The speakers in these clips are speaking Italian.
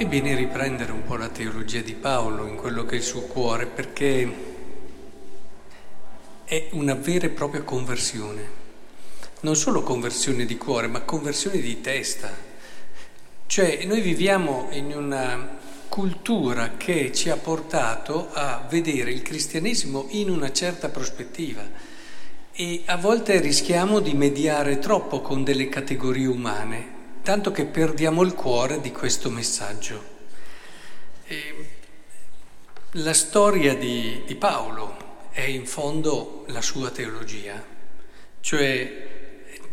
è bene riprendere un po' la teologia di Paolo in quello che è il suo cuore, perché è una vera e propria conversione. Non solo conversione di cuore, ma conversione di testa. Cioè noi viviamo in una cultura che ci ha portato a vedere il cristianesimo in una certa prospettiva e a volte rischiamo di mediare troppo con delle categorie umane tanto che perdiamo il cuore di questo messaggio. E la storia di, di Paolo è in fondo la sua teologia, cioè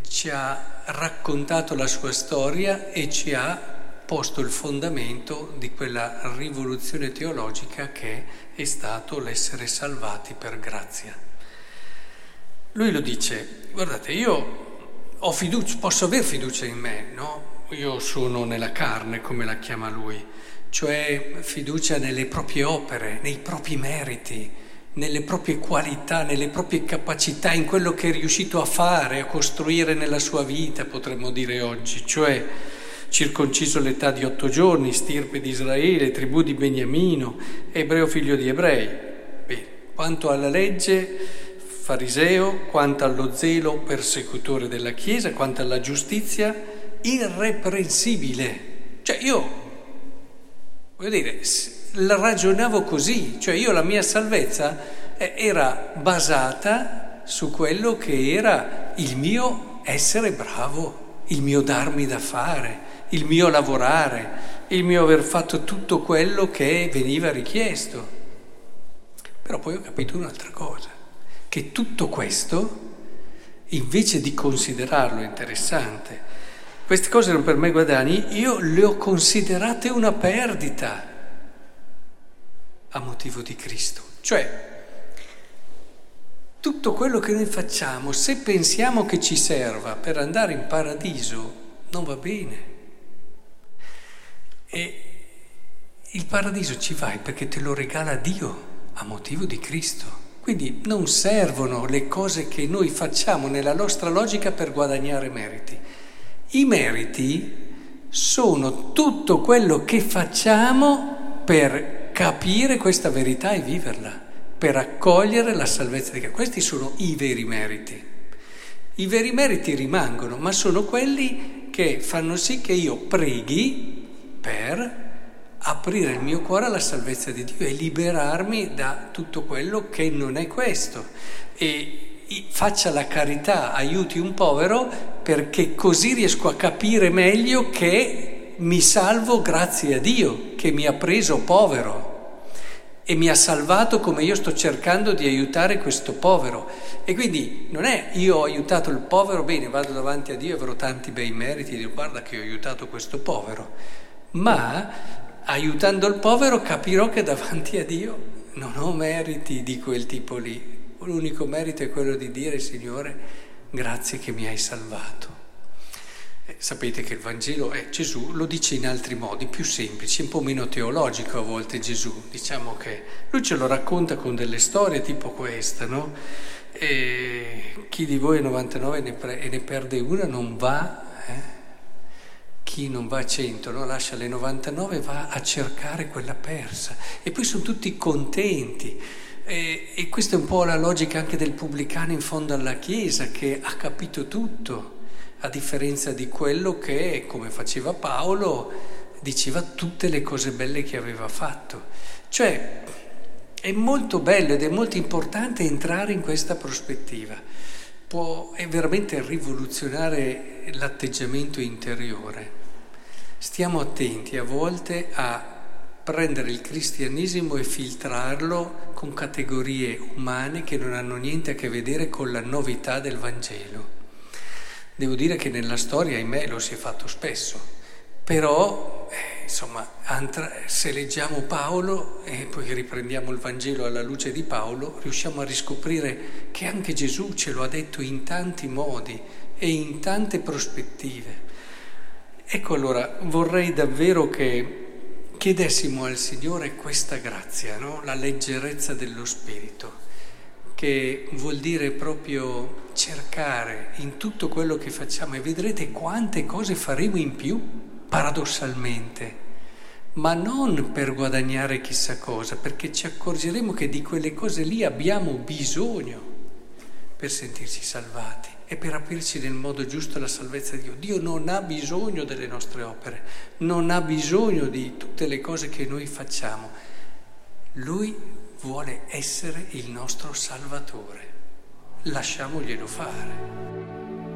ci ha raccontato la sua storia e ci ha posto il fondamento di quella rivoluzione teologica che è stato l'essere salvati per grazia. Lui lo dice, guardate, io fiducia, posso aver fiducia in me, no? Io sono nella carne, come la chiama lui, cioè fiducia nelle proprie opere, nei propri meriti, nelle proprie qualità, nelle proprie capacità, in quello che è riuscito a fare, a costruire nella sua vita, potremmo dire oggi, cioè circonciso all'età di otto giorni, stirpe di Israele, tribù di Beniamino, ebreo figlio di ebrei. Bene, quanto alla legge fariseo, quanto allo zelo persecutore della Chiesa, quanto alla giustizia irreprensibile. Cioè io, voglio dire, ragionavo così, cioè io la mia salvezza eh, era basata su quello che era il mio essere bravo, il mio darmi da fare, il mio lavorare, il mio aver fatto tutto quello che veniva richiesto. Però poi ho capito un'altra cosa che tutto questo, invece di considerarlo interessante, queste cose erano per me guadagni, io le ho considerate una perdita a motivo di Cristo. Cioè, tutto quello che noi facciamo, se pensiamo che ci serva per andare in paradiso, non va bene. E il paradiso ci vai perché te lo regala Dio a motivo di Cristo. Quindi non servono le cose che noi facciamo nella nostra logica per guadagnare meriti. I meriti sono tutto quello che facciamo per capire questa verità e viverla, per accogliere la salvezza di Dio. Questi sono i veri meriti. I veri meriti rimangono, ma sono quelli che fanno sì che io preghi per aprire il mio cuore alla salvezza di Dio e liberarmi da tutto quello che non è questo. E faccia la carità, aiuti un povero perché così riesco a capire meglio che mi salvo grazie a Dio che mi ha preso povero e mi ha salvato come io sto cercando di aiutare questo povero. E quindi non è io ho aiutato il povero, bene, vado davanti a Dio e avrò tanti bei meriti, dico guarda che ho aiutato questo povero, ma aiutando il povero capirò che davanti a Dio non ho meriti di quel tipo lì. L'unico merito è quello di dire, Signore, grazie che mi hai salvato. Eh, sapete che il Vangelo è Gesù, lo dice in altri modi, più semplici, un po' meno teologico a volte Gesù. Diciamo che lui ce lo racconta con delle storie tipo questa, no? E chi di voi è 99 e ne, e ne perde una non va... Eh? Chi non va a 100, no? lascia le 99 e va a cercare quella persa. E poi sono tutti contenti. E, e questa è un po' la logica anche del pubblicano in fondo alla Chiesa che ha capito tutto, a differenza di quello che, come faceva Paolo, diceva tutte le cose belle che aveva fatto. Cioè, è molto bello ed è molto importante entrare in questa prospettiva. Può, è veramente rivoluzionare l'atteggiamento interiore. Stiamo attenti a volte a prendere il cristianesimo e filtrarlo con categorie umane che non hanno niente a che vedere con la novità del Vangelo. Devo dire che nella storia, ahimè, lo si è fatto spesso, però, eh, insomma, se leggiamo Paolo e poi riprendiamo il Vangelo alla luce di Paolo, riusciamo a riscoprire che anche Gesù ce lo ha detto in tanti modi e in tante prospettive. Ecco allora, vorrei davvero che chiedessimo al Signore questa grazia, no? la leggerezza dello Spirito, che vuol dire proprio cercare in tutto quello che facciamo e vedrete quante cose faremo in più, paradossalmente, ma non per guadagnare chissà cosa, perché ci accorgeremo che di quelle cose lì abbiamo bisogno per sentirci salvati e per aprirci nel modo giusto alla salvezza di Dio. Dio non ha bisogno delle nostre opere, non ha bisogno di tutte le cose che noi facciamo. Lui vuole essere il nostro Salvatore. Lasciamoglielo fare.